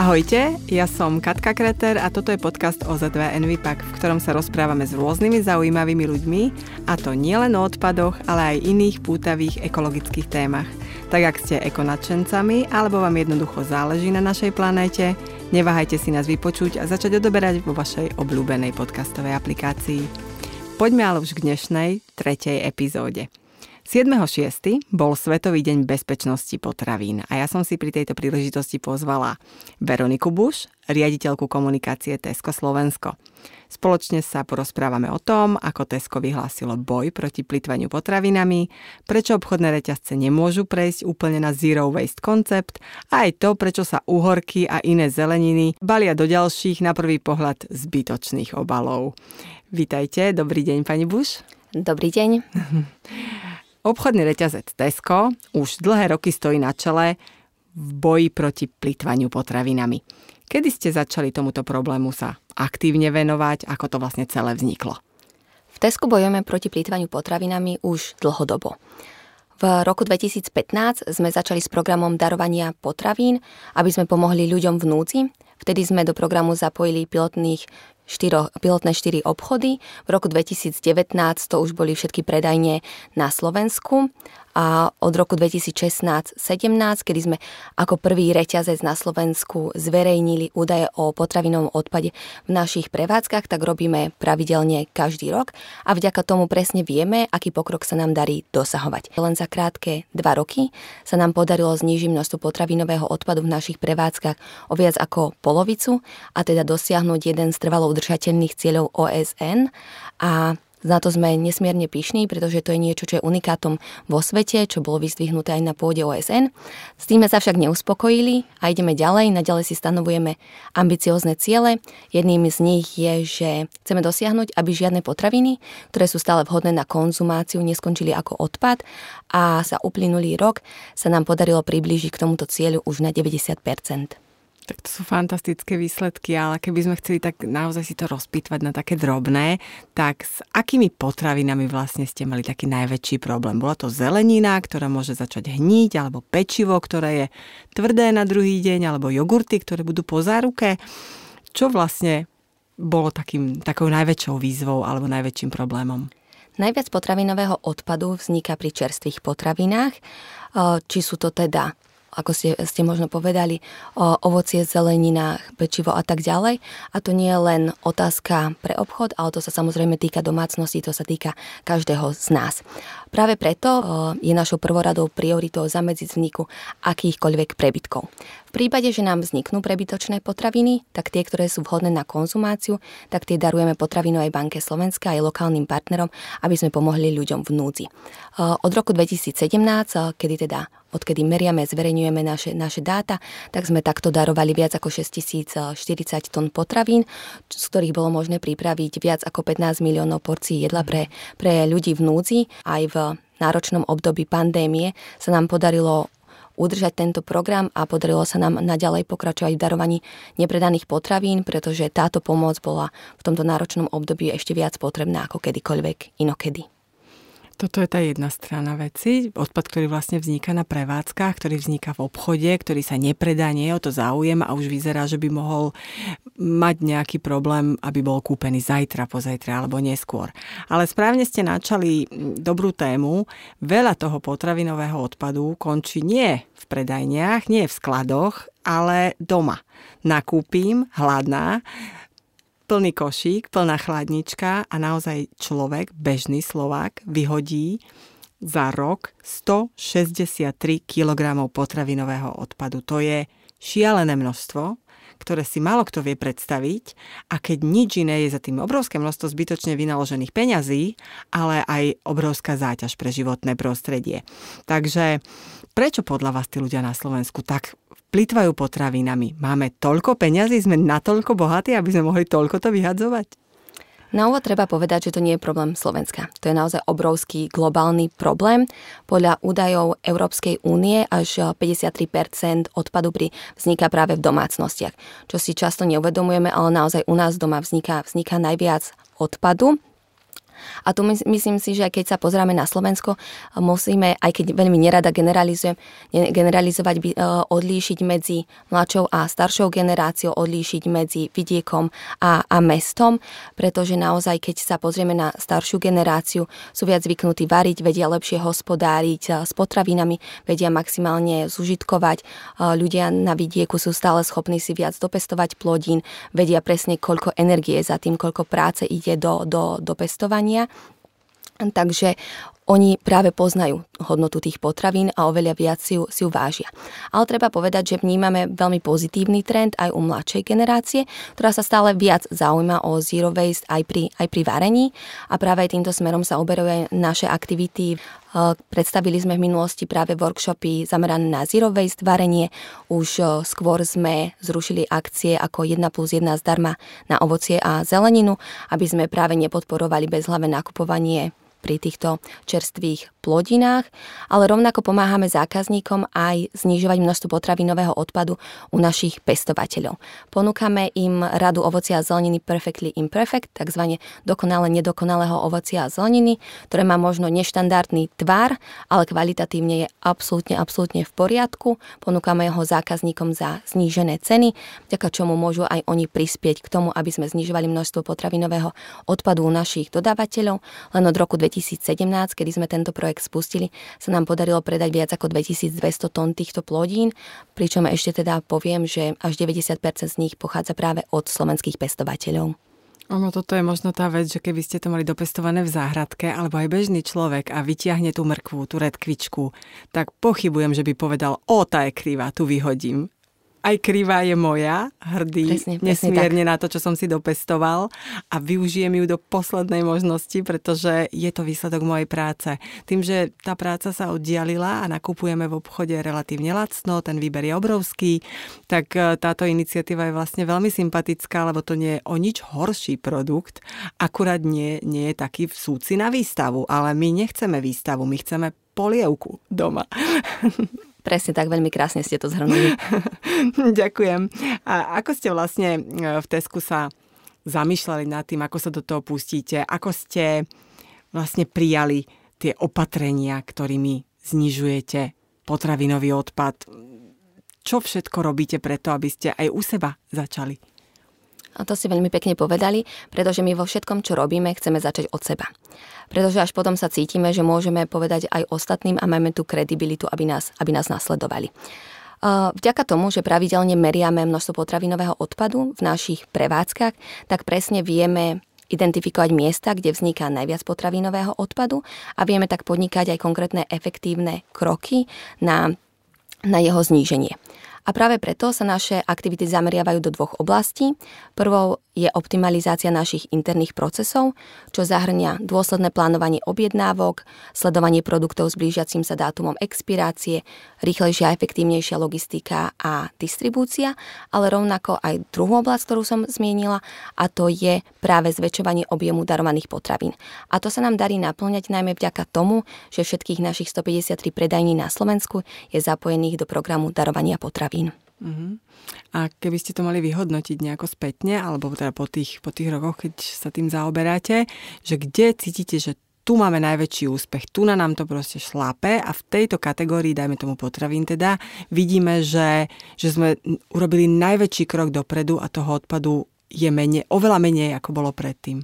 Ahojte, ja som Katka Kreter a toto je podcast OZ2 Envipak, v ktorom sa rozprávame s rôznymi zaujímavými ľuďmi a to nielen o odpadoch, ale aj iných pútavých ekologických témach. Tak ak ste ekonačencami alebo vám jednoducho záleží na našej planéte, neváhajte si nás vypočuť a začať odoberať vo vašej obľúbenej podcastovej aplikácii. Poďme ale už k dnešnej, tretej epizóde. 7.6. bol Svetový deň bezpečnosti potravín a ja som si pri tejto príležitosti pozvala Veroniku Buš, riaditeľku komunikácie Tesco Slovensko. Spoločne sa porozprávame o tom, ako Tesco vyhlásilo boj proti plitvaniu potravinami, prečo obchodné reťazce nemôžu prejsť úplne na zero waste koncept a aj to, prečo sa uhorky a iné zeleniny balia do ďalších na prvý pohľad zbytočných obalov. Vítajte, dobrý deň pani Buš. Dobrý deň. Obchodný reťazec Tesco už dlhé roky stojí na čele v boji proti plitvaniu potravinami. Kedy ste začali tomuto problému sa aktívne venovať, ako to vlastne celé vzniklo? V Tesku bojujeme proti plýtvaniu potravinami už dlhodobo. V roku 2015 sme začali s programom darovania potravín, aby sme pomohli ľuďom v núci. Vtedy sme do programu zapojili pilotných štyro, pilotné štyri obchody. V roku 2019 to už boli všetky predajne na Slovensku a od roku 2016-17, kedy sme ako prvý reťazec na Slovensku zverejnili údaje o potravinovom odpade v našich prevádzkach, tak robíme pravidelne každý rok a vďaka tomu presne vieme, aký pokrok sa nám darí dosahovať. Len za krátke dva roky sa nám podarilo znížiť množstvo potravinového odpadu v našich prevádzkach o viac ako polovicu a teda dosiahnuť jeden z trvalo udržateľných cieľov OSN a na to sme nesmierne pyšní, pretože to je niečo, čo je unikátom vo svete, čo bolo vyzdvihnuté aj na pôde OSN. S tým sa však neuspokojili a ideme ďalej. Naďalej si stanovujeme ambiciózne ciele. Jedným z nich je, že chceme dosiahnuť, aby žiadne potraviny, ktoré sú stále vhodné na konzumáciu, neskončili ako odpad a sa uplynulý rok sa nám podarilo priblížiť k tomuto cieľu už na 90 tak to sú fantastické výsledky, ale keby sme chceli tak naozaj si to rozpýtvať na také drobné, tak s akými potravinami vlastne ste mali taký najväčší problém? Bola to zelenina, ktorá môže začať hniť, alebo pečivo, ktoré je tvrdé na druhý deň, alebo jogurty, ktoré budú po záruke? Čo vlastne bolo takým, takou najväčšou výzvou alebo najväčším problémom? Najviac potravinového odpadu vzniká pri čerstvých potravinách, či sú to teda ako ste, ste možno povedali, o ovocie, zelenina, pečivo a tak ďalej. A to nie je len otázka pre obchod, ale to sa samozrejme týka domácnosti, to sa týka každého z nás. Práve preto je našou prvoradou prioritou zamedziť vzniku akýchkoľvek prebytkov. V prípade, že nám vzniknú prebytočné potraviny, tak tie, ktoré sú vhodné na konzumáciu, tak tie darujeme potravinovej banke Slovenska aj lokálnym partnerom, aby sme pomohli ľuďom v núdzi. Od roku 2017, kedy teda odkedy meriame, zverejňujeme naše, naše dáta, tak sme takto darovali viac ako 6040 tón potravín, z ktorých bolo možné pripraviť viac ako 15 miliónov porcií jedla pre, pre ľudí v núdzi. Aj v náročnom období pandémie sa nám podarilo udržať tento program a podarilo sa nám naďalej pokračovať v darovaní nepredaných potravín, pretože táto pomoc bola v tomto náročnom období ešte viac potrebná ako kedykoľvek inokedy. Toto je tá jedna strana veci. Odpad, ktorý vlastne vzniká na prevádzkach, ktorý vzniká v obchode, ktorý sa nepredá, nie je o to záujem a už vyzerá, že by mohol mať nejaký problém, aby bol kúpený zajtra, pozajtra alebo neskôr. Ale správne ste načali dobrú tému. Veľa toho potravinového odpadu končí nie v predajniach, nie v skladoch, ale doma. Nakúpim hladná, plný košík, plná chladnička a naozaj človek, bežný Slovák, vyhodí za rok 163 kg potravinového odpadu. To je šialené množstvo, ktoré si málo kto vie predstaviť a keď nič iné je za tým obrovské množstvo zbytočne vynaložených peňazí, ale aj obrovská záťaž pre životné prostredie. Takže prečo podľa vás tí ľudia na Slovensku tak plitvajú potravinami. Máme toľko peňazí, sme natoľko bohatí, aby sme mohli toľko to vyhadzovať? Na úvod treba povedať, že to nie je problém Slovenska. To je naozaj obrovský globálny problém. Podľa údajov Európskej únie až 53% odpadu pri vzniká práve v domácnostiach. Čo si často neuvedomujeme, ale naozaj u nás doma vzniká, vzniká najviac odpadu A tu myslím si, že keď sa pozrieme na Slovensko, musíme, aj keď veľmi nerada generalizujem, generalizovať, e, odlíšiť medzi mladšou a staršou generáciou, odlíšiť medzi vidiekom a, a mestom, pretože naozaj, keď sa pozrieme na staršiu generáciu, sú viac zvyknutí variť, vedia lepšie hospodáriť e, s potravinami, vedia maximálne zužitkovať. E, ľudia na vidieku sú stále schopní si viac dopestovať plodín, vedia presne, koľko energie za tým, koľko práce ide do, do, do pestovania. Takže oni práve poznajú hodnotu tých potravín a oveľa viac si ju, si ju vážia. Ale treba povedať, že vnímame veľmi pozitívny trend aj u mladšej generácie, ktorá sa stále viac zaujíma o zero waste aj pri, aj pri varení a práve aj týmto smerom sa uberajú aj naše aktivity. Predstavili sme v minulosti práve workshopy zamerané na zero waste varenie. Už skôr sme zrušili akcie ako 1 plus 1 zdarma na ovocie a zeleninu, aby sme práve nepodporovali bezhlavé nakupovanie pri týchto čerstvých plodinách, ale rovnako pomáhame zákazníkom aj znižovať množstvo potravinového odpadu u našich pestovateľov. Ponúkame im radu ovocia a zeleniny Perfectly Imperfect, tzv. dokonale nedokonalého ovocia a zeleniny, ktoré má možno neštandardný tvar, ale kvalitatívne je absolútne, absolútne v poriadku. Ponúkame ho zákazníkom za znížené ceny, vďaka čomu môžu aj oni prispieť k tomu, aby sme znižovali množstvo potravinového odpadu u našich dodávateľov. Len od roku 2017, kedy sme tento projekt spustili, sa nám podarilo predať viac ako 2200 tón týchto plodín, pričom ešte teda poviem, že až 90% z nich pochádza práve od slovenských pestovateľov. Ono toto je možno tá vec, že keby ste to mali dopestované v záhradke, alebo aj bežný človek a vytiahne tú mrkvu, tú redkvičku, tak pochybujem, že by povedal, o, tá je krivá, tu vyhodím aj krivá je moja, hrdý presne, presne nesmierne tak. na to, čo som si dopestoval a využijem ju do poslednej možnosti, pretože je to výsledok mojej práce. Tým, že tá práca sa oddialila a nakupujeme v obchode relatívne lacno, ten výber je obrovský, tak e, táto iniciatíva je vlastne veľmi sympatická, lebo to nie je o nič horší produkt, akurát nie, nie je taký v súci na výstavu, ale my nechceme výstavu, my chceme polievku doma. Presne tak, veľmi krásne ste to zhrnuli. Ďakujem. A ako ste vlastne e, v Tesku sa zamýšľali nad tým, ako sa do toho pustíte, ako ste vlastne prijali tie opatrenia, ktorými znižujete potravinový odpad. Čo všetko robíte preto, aby ste aj u seba začali? A to si veľmi pekne povedali, pretože my vo všetkom, čo robíme, chceme začať od seba. Pretože až potom sa cítime, že môžeme povedať aj ostatným a máme tú kredibilitu, aby nás, aby nás nasledovali. Vďaka tomu, že pravidelne meriame množstvo potravinového odpadu v našich prevádzkach, tak presne vieme identifikovať miesta, kde vzniká najviac potravinového odpadu a vieme tak podnikať aj konkrétne efektívne kroky na, na jeho zníženie. A práve preto sa naše aktivity zameriavajú do dvoch oblastí. Prvou je optimalizácia našich interných procesov, čo zahrňa dôsledné plánovanie objednávok, sledovanie produktov s blížiacim sa dátumom expirácie, rýchlejšia a efektívnejšia logistika a distribúcia, ale rovnako aj druhú oblasť, ktorú som zmienila, a to je práve zväčšovanie objemu darovaných potravín. A to sa nám darí naplňať najmä vďaka tomu, že všetkých našich 153 predajní na Slovensku je zapojených do programu darovania potravín. Uh-huh. A keby ste to mali vyhodnotiť nejako spätne, alebo teda po tých, po tých rokoch, keď sa tým zaoberáte, že kde cítite, že tu máme najväčší úspech, tu na nám to proste šlape a v tejto kategórii, dajme tomu potravín teda, vidíme, že, že sme urobili najväčší krok dopredu a toho odpadu je menej, oveľa menej, ako bolo predtým.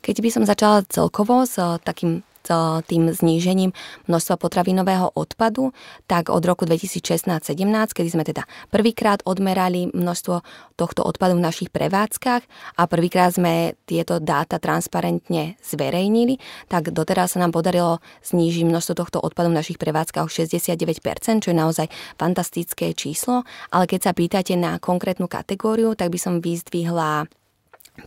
Keď by som začala celkovo s takým tým znížením množstva potravinového odpadu, tak od roku 2016-17, kedy sme teda prvýkrát odmerali množstvo tohto odpadu v našich prevádzkach a prvýkrát sme tieto dáta transparentne zverejnili, tak doteraz sa nám podarilo znížiť množstvo tohto odpadu v našich prevádzkach o 69%, čo je naozaj fantastické číslo, ale keď sa pýtate na konkrétnu kategóriu, tak by som vyzdvihla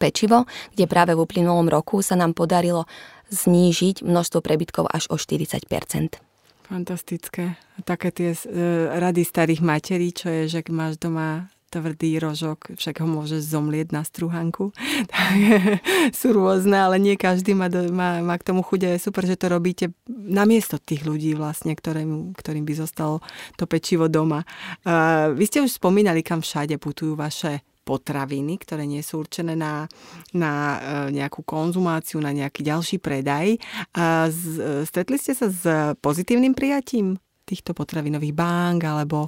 pečivo, kde práve v uplynulom roku sa nám podarilo znížiť množstvo prebytkov až o 40% Fantastické. Také tie uh, rady starých materí, čo je, že máš doma tvrdý rožok, však ho môžeš zomlieť na struhanku. sú rôzne, ale nie každý má, má, má k tomu chude. Super, že to robíte namiesto tých ľudí vlastne, ktorým, ktorým by zostalo to pečivo doma. Uh, vy ste už spomínali, kam všade putujú vaše potraviny, ktoré nie sú určené na, na e, nejakú konzumáciu, na nejaký ďalší predaj. A z, stretli ste sa s pozitívnym prijatím týchto potravinových bank, alebo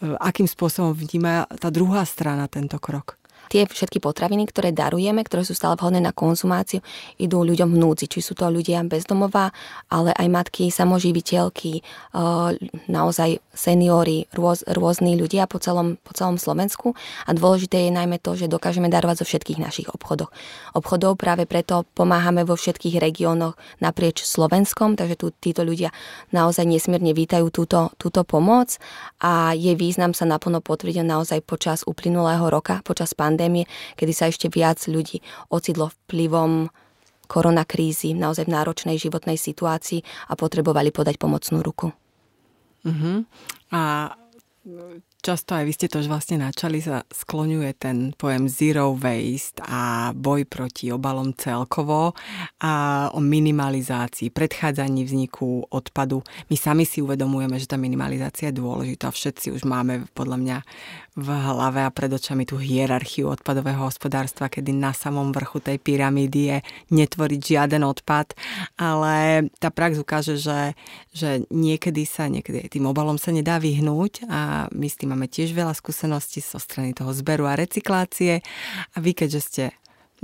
akým spôsobom vníma tá druhá strana tento krok? Tie všetky potraviny, ktoré darujeme, ktoré sú stále vhodné na konzumáciu, idú ľuďom v núdzi. Či sú to ľudia bezdomová, ale aj matky, samoživiteľky, eh, naozaj seniory, rôz, rôzni ľudia po celom, po celom Slovensku. A dôležité je najmä to, že dokážeme darovať zo všetkých našich obchodoch. Obchodov práve preto pomáhame vo všetkých regiónoch naprieč Slovenskom, takže tu títo ľudia naozaj nesmierne vítajú túto, túto pomoc a je význam sa naplno potvrdiť naozaj počas uplynulého roka, počas pandémie pandémie, kedy sa ešte viac ľudí ocitlo vplyvom koronakrízy, naozaj v náročnej životnej situácii a potrebovali podať pomocnú ruku. Uh-huh. A Často aj vy ste to už vlastne načali, sa skloňuje ten pojem zero waste a boj proti obalom celkovo a o minimalizácii, predchádzaní vzniku odpadu. My sami si uvedomujeme, že tá minimalizácia je dôležitá. Všetci už máme podľa mňa v hlave a pred očami tú hierarchiu odpadového hospodárstva, kedy na samom vrchu tej pyramídy je netvoriť žiaden odpad, ale tá prax ukáže, že, že niekedy sa, niekedy tým obalom sa nedá vyhnúť a my s tým máme tiež veľa skúseností zo strany toho zberu a recyklácie a vy, keďže ste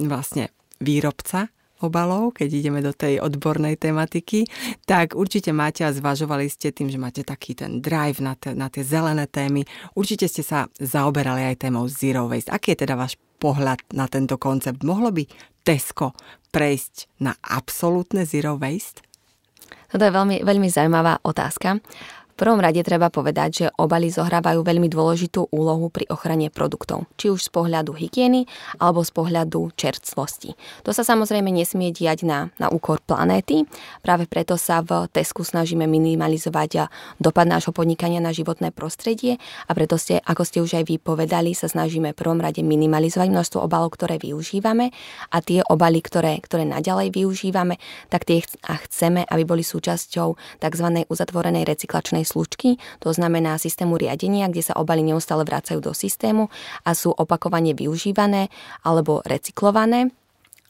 vlastne výrobca obalov, keď ideme do tej odbornej tematiky, tak určite máte a zvažovali ste tým, že máte taký ten drive na, te, na tie zelené témy. Určite ste sa zaoberali aj témou Zero Waste. Aký je teda váš pohľad na tento koncept? Mohlo by Tesco prejsť na absolútne Zero Waste? Toto je veľmi, veľmi zaujímavá otázka prvom rade treba povedať, že obaly zohrávajú veľmi dôležitú úlohu pri ochrane produktov, či už z pohľadu hygieny alebo z pohľadu čerstvosti. To sa samozrejme nesmie diať na, na úkor planéty, práve preto sa v Tesku snažíme minimalizovať dopad nášho podnikania na životné prostredie a preto ste, ako ste už aj vy povedali, sa snažíme prvom rade minimalizovať množstvo obalov, ktoré využívame a tie obaly, ktoré, ktoré naďalej využívame, tak tie chceme, aby boli súčasťou tzv. uzatvorenej recyklačnej slučky, to znamená systému riadenia, kde sa obaly neustále vracajú do systému a sú opakovane využívané alebo recyklované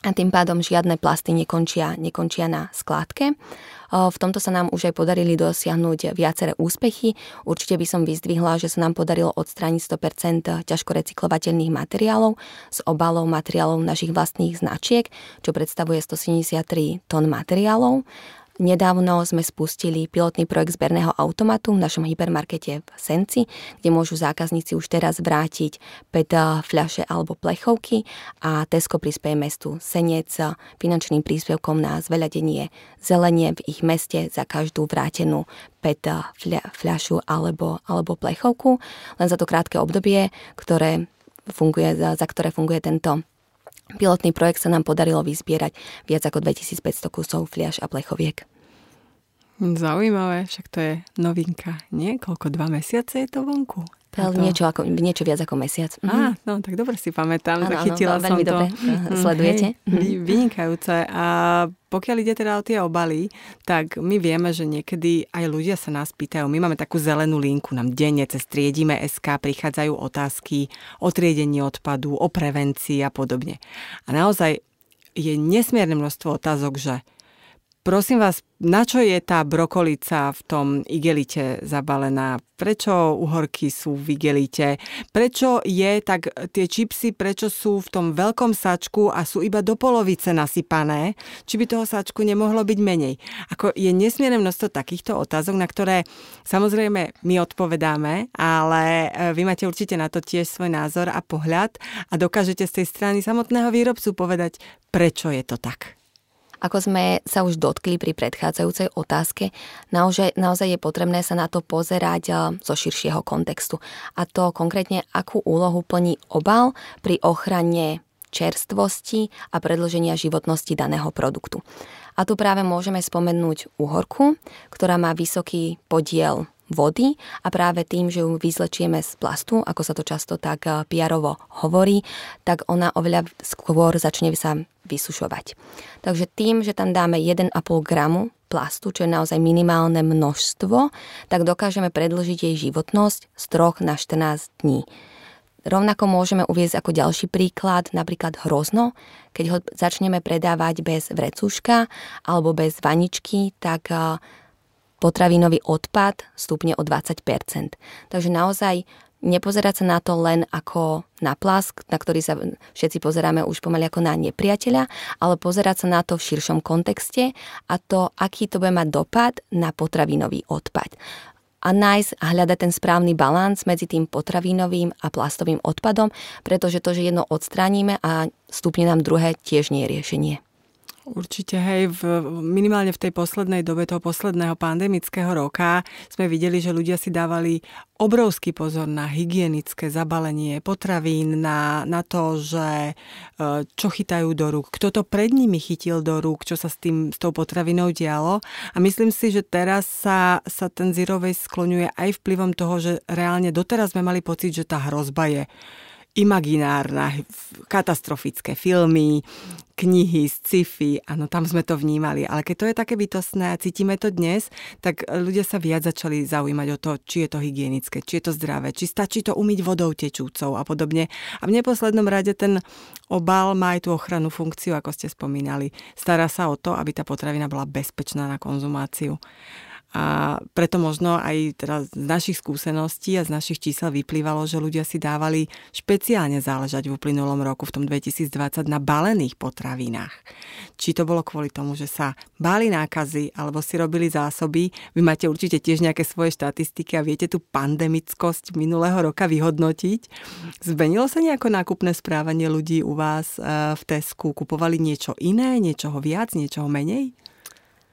a tým pádom žiadne plasty nekončia, nekončia na skládke. V tomto sa nám už aj podarili dosiahnuť viaceré úspechy. Určite by som vyzdvihla, že sa nám podarilo odstrániť 100% ťažko recyklovateľných materiálov z obalov materiálov našich vlastných značiek, čo predstavuje 173 tón materiálov. Nedávno sme spustili pilotný projekt zberného automatu v našom hypermarkete v Senci, kde môžu zákazníci už teraz vrátiť PET fľaše alebo plechovky a Tesco prispieje mestu Senec finančným príspevkom na zveľadenie zelenie v ich meste za každú vrátenú PET fľašu alebo, alebo plechovku. Len za to krátke obdobie, ktoré funguje, za ktoré funguje tento Pilotný projekt sa nám podarilo vyzbierať viac ako 2500 kusov fliaž a plechoviek. Zaujímavé, však to je novinka. Nie? Koľko, dva mesiace je to vonku? To... Niečo, ako, niečo viac ako mesiac. Á, mhm. no tak dobre si pamätám, ano, zachytila ano, veľmi som dobre to. Mhm, sledujete. Hej, vynikajúce. A pokiaľ ide teda o tie obaly, tak my vieme, že niekedy aj ľudia sa nás pýtajú. My máme takú zelenú linku, nám denne cez Triedime SK prichádzajú otázky o triedení odpadu, o prevencii a podobne. A naozaj je nesmierne množstvo otázok, že Prosím vás, na čo je tá brokolica v tom igelite zabalená? Prečo uhorky sú v igelite? Prečo je tak tie čipsy, prečo sú v tom veľkom sačku a sú iba do polovice nasypané? Či by toho sačku nemohlo byť menej? Ako je nesmierne množstvo takýchto otázok, na ktoré samozrejme my odpovedáme, ale e, vy máte určite na to tiež svoj názor a pohľad a dokážete z tej strany samotného výrobcu povedať, prečo je to tak. Ako sme sa už dotkli pri predchádzajúcej otázke, naozaj, naozaj je potrebné sa na to pozerať eh, zo širšieho kontextu. A to konkrétne, akú úlohu plní obal pri ochrane čerstvosti a predlženia životnosti daného produktu. A tu práve môžeme spomenúť uhorku, ktorá má vysoký podiel vody a práve tým, že ju vyzlečieme z plastu, ako sa to často tak eh, piarovo hovorí, tak ona oveľa skôr začne sa vysušovať. Takže tým, že tam dáme 1,5 gramu plastu, čo je naozaj minimálne množstvo, tak dokážeme predlžiť jej životnosť z 3 na 14 dní. Rovnako môžeme uviezť ako ďalší príklad napríklad hrozno. Keď ho začneme predávať bez vrecúška alebo bez vaničky, tak potravinový odpad stupne o 20% Takže naozaj nepozerať sa na to len ako na plask, na ktorý sa všetci pozeráme už pomaly ako na nepriateľa, ale pozerať sa na to v širšom kontexte a to, aký to bude mať dopad na potravinový odpad a nájsť a hľadať ten správny balans medzi tým potravinovým a plastovým odpadom, pretože to, že jedno odstránime a stupne nám druhé, tiež nie je riešenie. Určite, hej, v, minimálne v tej poslednej dobe toho posledného pandemického roka sme videli, že ľudia si dávali obrovský pozor na hygienické zabalenie potravín, na, na to, že e, čo chytajú do rúk, kto to pred nimi chytil do rúk, čo sa s, tým, s tou potravinou dialo. A myslím si, že teraz sa, sa ten waste skloňuje aj vplyvom toho, že reálne doteraz sme mali pocit, že tá hrozba je imaginárna, katastrofické filmy, knihy sci-fi, áno, tam sme to vnímali. Ale keď to je také bytostné a cítime to dnes, tak ľudia sa viac začali zaujímať o to, či je to hygienické, či je to zdravé, či stačí to umyť vodou tečúcou a podobne. A v neposlednom rade ten obal má aj tú ochrannú funkciu, ako ste spomínali. Stará sa o to, aby tá potravina bola bezpečná na konzumáciu. A preto možno aj teda z našich skúseností a z našich čísel vyplývalo, že ľudia si dávali špeciálne záležať v uplynulom roku, v tom 2020, na balených potravinách. Či to bolo kvôli tomu, že sa báli nákazy alebo si robili zásoby. Vy máte určite tiež nejaké svoje štatistiky a viete tú pandemickosť minulého roka vyhodnotiť. Zmenilo sa nejako nákupné správanie ľudí u vás eh, v Tesku? Kupovali niečo iné, niečoho viac, niečoho menej?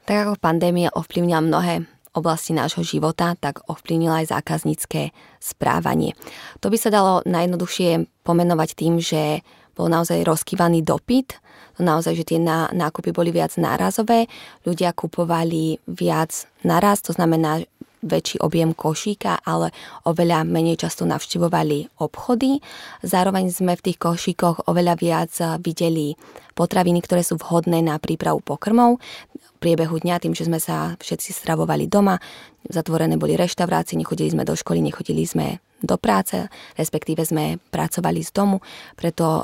Tak ako pandémia ovplyvnila mnohé oblasti nášho života, tak ovplyvnila aj zákaznícke správanie. To by sa dalo najjednoduchšie pomenovať tým, že bol naozaj rozkývaný dopyt, naozaj, že tie nákupy boli viac nárazové, ľudia kupovali viac naraz, to znamená, väčší objem košíka, ale oveľa menej často navštevovali obchody. Zároveň sme v tých košíkoch oveľa viac videli potraviny, ktoré sú vhodné na prípravu pokrmov. V priebehu dňa, tým, že sme sa všetci stravovali doma, zatvorené boli reštaurácie, nechodili sme do školy, nechodili sme do práce, respektíve sme pracovali z domu, preto e,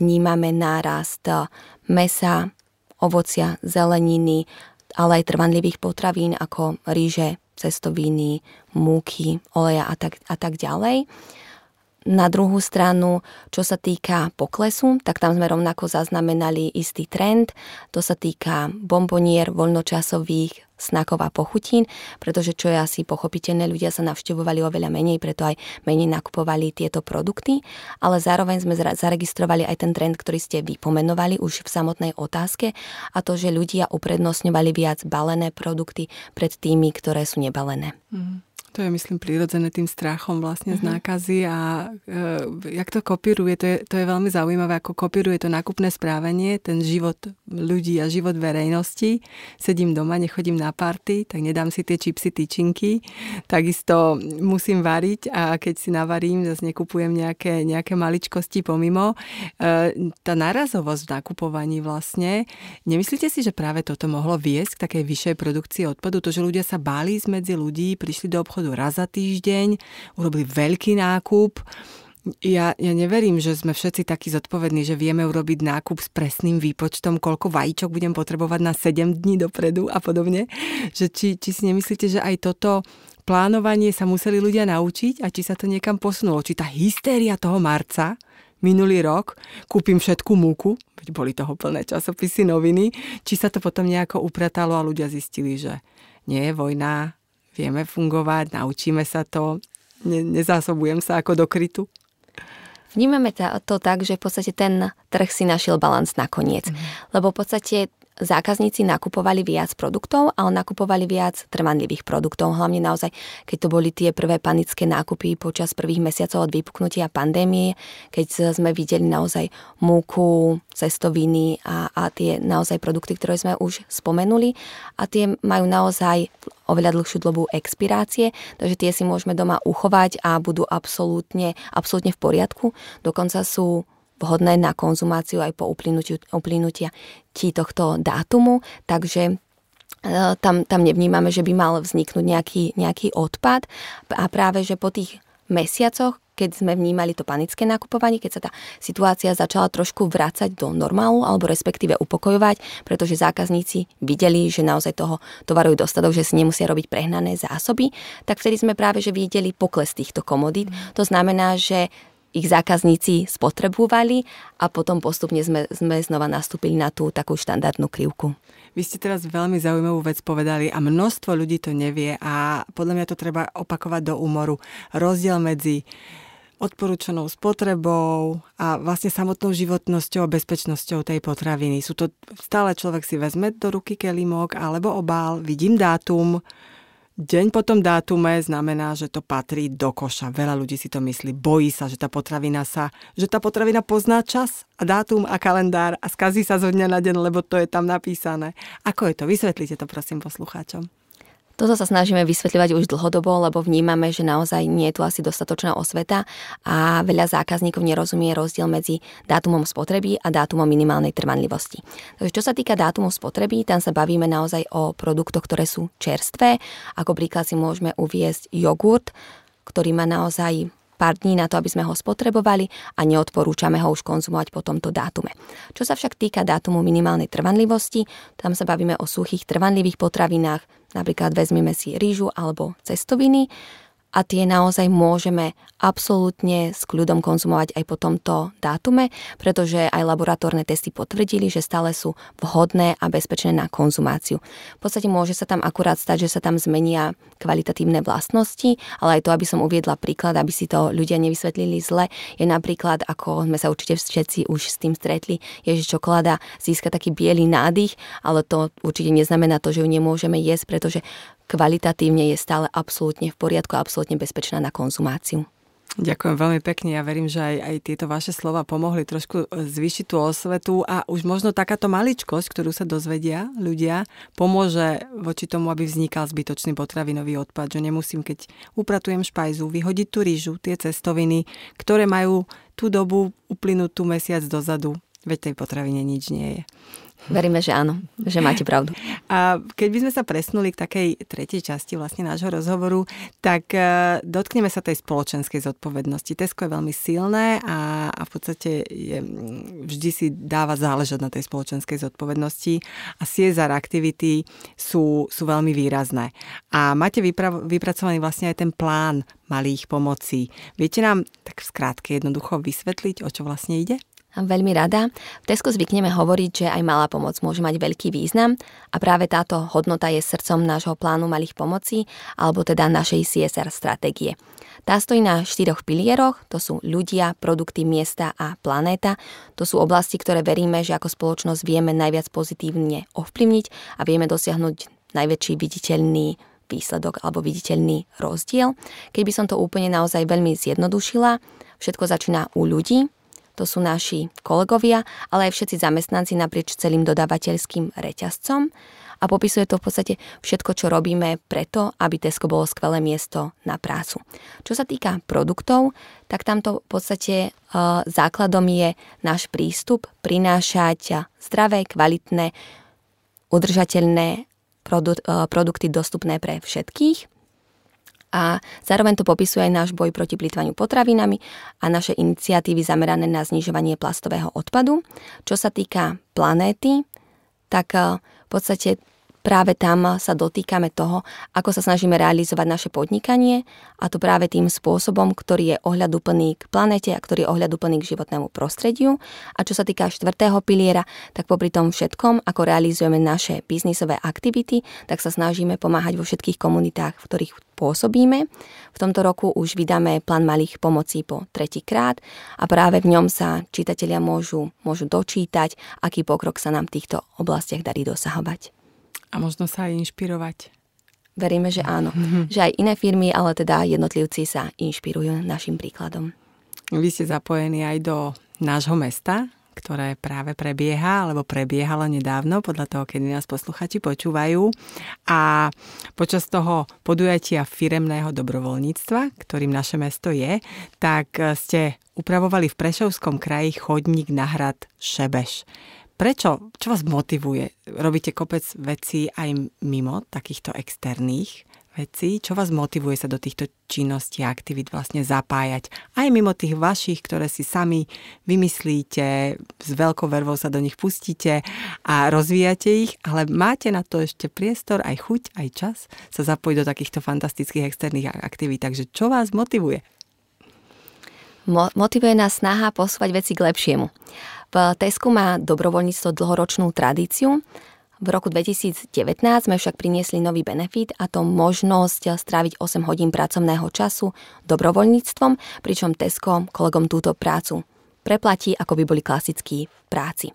vnímame nárast mesa, ovocia, zeleniny, ale aj trvanlivých potravín ako ríže, cestoviny, múky, oleja a tak, a tak ďalej. Na druhú stranu, čo sa týka poklesu, tak tam sme rovnako zaznamenali istý trend. To sa týka bombonier, voľnočasových, snakov a pochutín, pretože čo je asi pochopiteľné, ľudia sa navštevovali oveľa menej, preto aj menej nakupovali tieto produkty, ale zároveň sme zaregistrovali aj ten trend, ktorý ste vypomenovali už v samotnej otázke a to, že ľudia uprednostňovali viac balené produkty pred tými, ktoré sú nebalené. Mm. To je, myslím, prirodzené tým strachom vlastne mm-hmm. z mhm. nákazy a e, jak to kopíruje, to je, to je veľmi zaujímavé, ako kopíruje to nákupné správanie, ten život ľudí a život verejnosti. Sedím doma, nechodím na party, tak nedám si tie čipsy, tyčinky, takisto musím variť a keď si navarím, zase nekupujem nejaké, nejaké maličkosti pomimo. E, tá narazovosť v nakupovaní vlastne, nemyslíte si, že práve toto mohlo viesť k takej vyššej produkcii odpadu, to, že ľudia sa báli medzi ľudí, prišli do obchodu obchodu raz za týždeň, urobili veľký nákup. Ja, ja neverím, že sme všetci takí zodpovední, že vieme urobiť nákup s presným výpočtom, koľko vajíčok budem potrebovať na 7 dní dopredu a podobne. Že či, či si nemyslíte, že aj toto plánovanie sa museli ľudia naučiť a či sa to niekam posunulo. Či tá hystéria toho marca, minulý rok, kúpim všetku múku, veď boli toho plné časopisy, noviny, či sa to potom nejako upratalo a ľudia zistili, že nie je vojna, vieme fungovať, naučíme sa to, ne, nezásobujem sa ako do krytu. Vnímame to tak, že v podstate ten trh si našiel balans nakoniec. Mm. Lebo v podstate zákazníci nakupovali viac produktov, ale nakupovali viac trvanlivých produktov. Hlavne naozaj, keď to boli tie prvé panické nákupy počas prvých mesiacov od vypuknutia pandémie, keď sme videli naozaj múku, cestoviny a, a tie naozaj produkty, ktoré sme už spomenuli. A tie majú naozaj oveľa dlhšiu dobu expirácie, takže tie si môžeme doma uchovať a budú absolútne, absolútne v poriadku. Dokonca sú vhodné na konzumáciu aj po uplynutia tohto dátumu, takže e, tam, tam nevnímame, že by mal vzniknúť nejaký, nejaký odpad a práve, že po tých mesiacoch, keď sme vnímali to panické nakupovanie, keď sa tá situácia začala trošku vrácať do normálu alebo respektíve upokojovať, pretože zákazníci videli, že naozaj toho tovaru je dostatok, že si nemusia robiť prehnané zásoby, tak vtedy sme práve že videli pokles týchto komodít. To znamená, že ich zákazníci spotrebovali a potom postupne sme, sme znova nastúpili na tú takú štandardnú krivku. Vy ste teraz veľmi zaujímavú vec povedali a množstvo ľudí to nevie a podľa mňa to treba opakovať do úmoru. Rozdiel medzi odporúčanou spotrebou a vlastne samotnou životnosťou a bezpečnosťou tej potraviny. Sú to, stále človek si vezme do ruky kelimok alebo obál, vidím dátum, Deň po tom dátume znamená, že to patrí do koša. Veľa ľudí si to myslí, bojí sa, že tá potravina sa, že tá potravina pozná čas a dátum a kalendár a skazí sa zo dňa na deň, lebo to je tam napísané. Ako je to? Vysvetlite to prosím poslucháčom. Toto sa snažíme vysvetľovať už dlhodobo, lebo vnímame, že naozaj nie je tu asi dostatočná osveta a veľa zákazníkov nerozumie rozdiel medzi dátumom spotreby a dátumom minimálnej trvanlivosti. Takže čo sa týka dátumu spotreby, tam sa bavíme naozaj o produktoch, ktoré sú čerstvé. Ako príklad si môžeme uviezť jogurt, ktorý má naozaj pár dní na to, aby sme ho spotrebovali a neodporúčame ho už konzumovať po tomto dátume. Čo sa však týka dátumu minimálnej trvanlivosti, tam sa bavíme o suchých trvanlivých potravinách, napríklad vezmeme si rýžu alebo cestoviny, a tie naozaj môžeme absolútne s kľudom konzumovať aj po tomto dátume, pretože aj laboratórne testy potvrdili, že stále sú vhodné a bezpečné na konzumáciu. V podstate môže sa tam akurát stať, že sa tam zmenia kvalitatívne vlastnosti, ale aj to, aby som uviedla príklad, aby si to ľudia nevysvetlili zle, je napríklad, ako sme sa určite všetci už s tým stretli, je, že čokoláda získa taký biely nádych, ale to určite neznamená to, že ju nemôžeme jesť, pretože kvalitatívne je stále absolútne v poriadku a absolútne bezpečná na konzumáciu. Ďakujem veľmi pekne. Ja verím, že aj, aj tieto vaše slova pomohli trošku e, zvýšiť tú osvetu a už možno takáto maličkosť, ktorú sa dozvedia ľudia, pomôže voči tomu, aby vznikal zbytočný potravinový odpad. Že nemusím, keď upratujem špajzu, vyhodiť tú rýžu, tie cestoviny, ktoré majú tú dobu uplynutú mesiac dozadu. Veď tej potravine nič nie je. Veríme, že áno, že máte pravdu. A keď by sme sa presnuli k takej tretej časti vlastne nášho rozhovoru, tak e, dotkneme sa tej spoločenskej zodpovednosti. Tesko je veľmi silné a, a v podstate je, vždy si dáva záležať na tej spoločenskej zodpovednosti a CSR aktivity sú, sú veľmi výrazné. A máte vypra- vypracovaný vlastne aj ten plán malých pomocí. Viete nám tak v skrátke jednoducho vysvetliť, o čo vlastne ide? Veľmi rada. V Tesco zvykneme hovoriť, že aj malá pomoc môže mať veľký význam a práve táto hodnota je srdcom nášho plánu malých pomocí alebo teda našej CSR stratégie. Tá stojí na štyroch pilieroch, to sú ľudia, produkty, miesta a planéta. To sú oblasti, ktoré veríme, že ako spoločnosť vieme najviac pozitívne ovplyvniť a vieme dosiahnuť najväčší viditeľný výsledok alebo viditeľný rozdiel. Keby som to úplne naozaj veľmi zjednodušila, všetko začína u ľudí, to sú naši kolegovia, ale aj všetci zamestnanci naprieč celým dodávateľským reťazcom a popisuje to v podstate všetko, čo robíme preto, aby Tesco bolo skvelé miesto na prácu. Čo sa týka produktov, tak tamto v podstate e, základom je náš prístup prinášať zdravé, kvalitné, udržateľné e, produkty dostupné pre všetkých a zároveň to popisuje aj náš boj proti plýtvaniu potravinami a naše iniciatívy zamerané na znižovanie plastového odpadu. Čo sa týka planéty, tak eh, v podstate práve tam sa dotýkame toho, ako sa snažíme realizovať naše podnikanie a to práve tým spôsobom, ktorý je ohľaduplný k planete a ktorý je ohľaduplný k životnému prostrediu. A čo sa týka štvrtého piliera, tak popri tom všetkom, ako realizujeme naše biznisové aktivity, tak sa snažíme pomáhať vo všetkých komunitách, v ktorých pôsobíme. V tomto roku už vydáme plán malých pomocí po tretíkrát a práve v ňom sa čitatelia môžu, môžu dočítať, aký pokrok sa nám v týchto oblastiach darí dosahovať. A možno sa aj inšpirovať. Veríme, že áno. Že aj iné firmy, ale teda jednotlivci sa inšpirujú našim príkladom. Vy ste zapojení aj do nášho mesta, ktoré práve prebieha, alebo prebiehalo nedávno, podľa toho, kedy nás posluchači počúvajú. A počas toho podujatia firemného dobrovoľníctva, ktorým naše mesto je, tak ste upravovali v Prešovskom kraji chodník na hrad Šebeš. Prečo? Čo vás motivuje? Robíte kopec vecí aj mimo takýchto externých veci, čo vás motivuje sa do týchto činností a aktivít vlastne zapájať. Aj mimo tých vašich, ktoré si sami vymyslíte, s veľkou vervou sa do nich pustíte a rozvíjate ich, ale máte na to ešte priestor, aj chuť, aj čas sa zapojiť do takýchto fantastických externých aktivít. Takže čo vás motivuje? Mo- motivuje nás snaha posúvať veci k lepšiemu. Tesku má dobrovoľníctvo dlhoročnú tradíciu. V roku 2019 sme však priniesli nový benefit a to možnosť stráviť 8 hodín pracovného času dobrovoľníctvom, pričom Tesco kolegom túto prácu preplatí, ako by boli klasickí práci.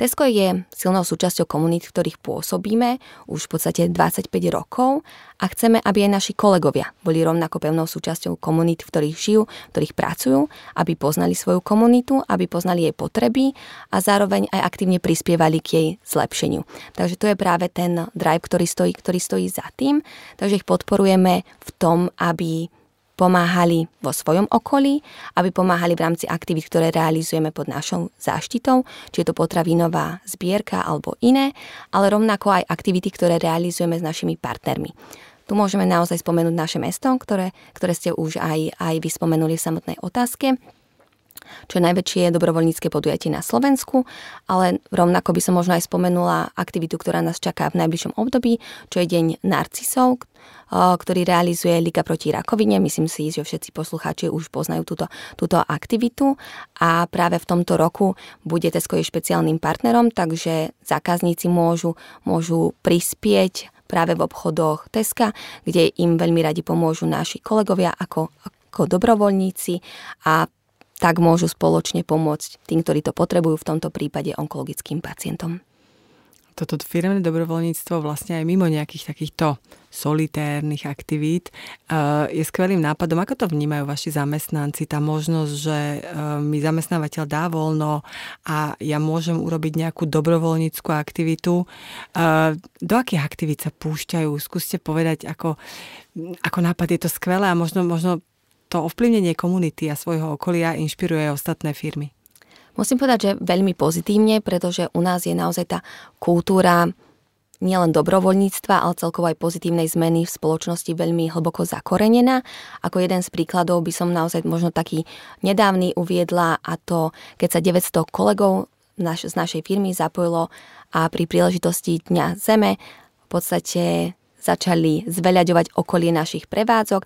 Tesco je silnou súčasťou komunít, v ktorých pôsobíme už v podstate 25 rokov a chceme, aby aj naši kolegovia boli rovnako pevnou súčasťou komunít, v ktorých žijú, v ktorých pracujú, aby poznali svoju komunitu, aby poznali jej potreby a zároveň aj aktívne prispievali k jej zlepšeniu. Takže to je práve ten drive, ktorý stojí, ktorý stojí za tým. Takže ich podporujeme v tom, aby pomáhali vo svojom okolí, aby pomáhali v rámci aktivít, ktoré realizujeme pod našou záštitou, či je to potravinová zbierka alebo iné, ale rovnako aj aktivity, ktoré realizujeme s našimi partnermi. Tu môžeme naozaj spomenúť naše mesto, ktoré, ktoré ste už aj, aj vyspomenuli v samotnej otázke čo je najväčšie dobrovoľnícke podujatie na Slovensku, ale rovnako by som možno aj spomenula aktivitu, ktorá nás čaká v najbližšom období, čo je Deň narcisov, ktorý realizuje Liga proti rakovine. Myslím si, že všetci poslucháči už poznajú túto, túto aktivitu a práve v tomto roku bude Tesco je špeciálnym partnerom, takže zákazníci môžu, môžu prispieť práve v obchodoch Teska, kde im veľmi radi pomôžu naši kolegovia ako, ako dobrovoľníci a tak môžu spoločne pomôcť tým, ktorí to potrebujú, v tomto prípade onkologickým pacientom. Toto firmné dobrovoľníctvo vlastne aj mimo nejakých takýchto solitérnych aktivít eh, je skvelým nápadom. Ako to vnímajú vaši zamestnanci? Tá možnosť, že eh, mi zamestnávateľ dá voľno a ja môžem urobiť nejakú dobrovoľníckú aktivitu. Eh, do akých aktivít sa púšťajú? Skúste povedať, ako, ako nápad je to skvelé a možno, možno to ovplyvnenie komunity a svojho okolia inšpiruje ostatné firmy? Musím povedať, že veľmi pozitívne, pretože u nás je naozaj tá kultúra nielen dobrovoľníctva, ale celkovo aj pozitívnej zmeny v spoločnosti veľmi hlboko zakorenená. Ako jeden z príkladov by som naozaj možno taký nedávny uviedla a to, keď sa 900 kolegov naš, z našej firmy zapojilo a pri príležitosti Dňa Zeme v podstate začali zveľaďovať okolie našich prevádzok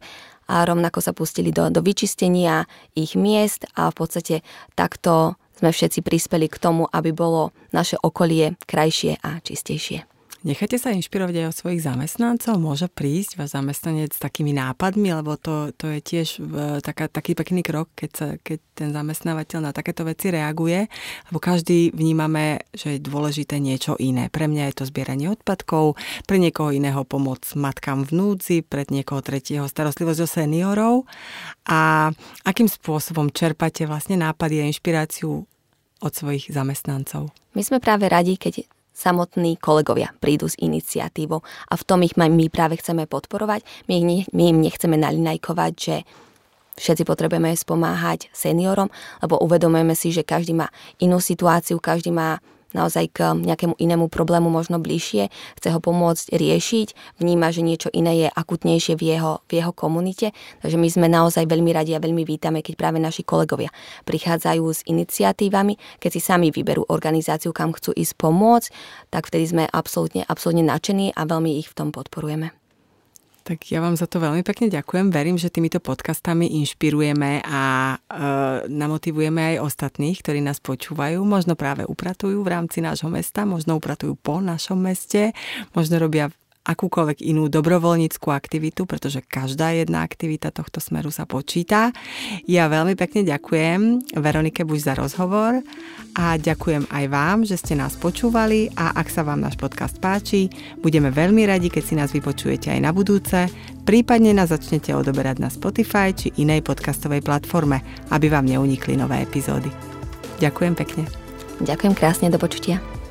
a rovnako sa pustili do, do vyčistenia ich miest a v podstate takto sme všetci prispeli k tomu, aby bolo naše okolie krajšie a čistejšie. Necháte sa inšpirovať aj od svojich zamestnancov? Môže prísť váš zamestnanec s takými nápadmi, lebo to, to je tiež e, taká, taký pekný krok, keď, sa, keď ten zamestnávateľ na takéto veci reaguje, lebo každý vnímame, že je dôležité niečo iné. Pre mňa je to zbieranie odpadkov, pre niekoho iného pomoc matkám v núdzi, pre niekoho tretieho starostlivosť o seniorov. A akým spôsobom čerpate vlastne nápady a inšpiráciu od svojich zamestnancov? My sme práve radi, keď samotní kolegovia prídu s iniciatívou a v tom ich my práve chceme podporovať. My, ich, my im nechceme nalinajkovať, že všetci potrebujeme spomáhať seniorom, lebo uvedomujeme si, že každý má inú situáciu, každý má naozaj k nejakému inému problému možno bližšie, chce ho pomôcť riešiť, vníma, že niečo iné je akutnejšie v jeho, v jeho komunite. Takže my sme naozaj veľmi radi a veľmi vítame, keď práve naši kolegovia prichádzajú s iniciatívami, keď si sami vyberú organizáciu, kam chcú ísť pomôcť, tak vtedy sme absolútne, absolútne nadšení a veľmi ich v tom podporujeme. Tak ja vám za to veľmi pekne ďakujem. Verím, že týmito podcastami inšpirujeme a e, namotivujeme aj ostatných, ktorí nás počúvajú. Možno práve upratujú v rámci nášho mesta, možno upratujú po našom meste, možno robia akúkoľvek inú dobrovoľníckú aktivitu, pretože každá jedna aktivita tohto smeru sa počíta. Ja veľmi pekne ďakujem Veronike Buš za rozhovor a ďakujem aj vám, že ste nás počúvali a ak sa vám náš podcast páči, budeme veľmi radi, keď si nás vypočujete aj na budúce, prípadne nás začnete odoberať na Spotify či inej podcastovej platforme, aby vám neunikli nové epizódy. Ďakujem pekne. Ďakujem krásne, do počutia.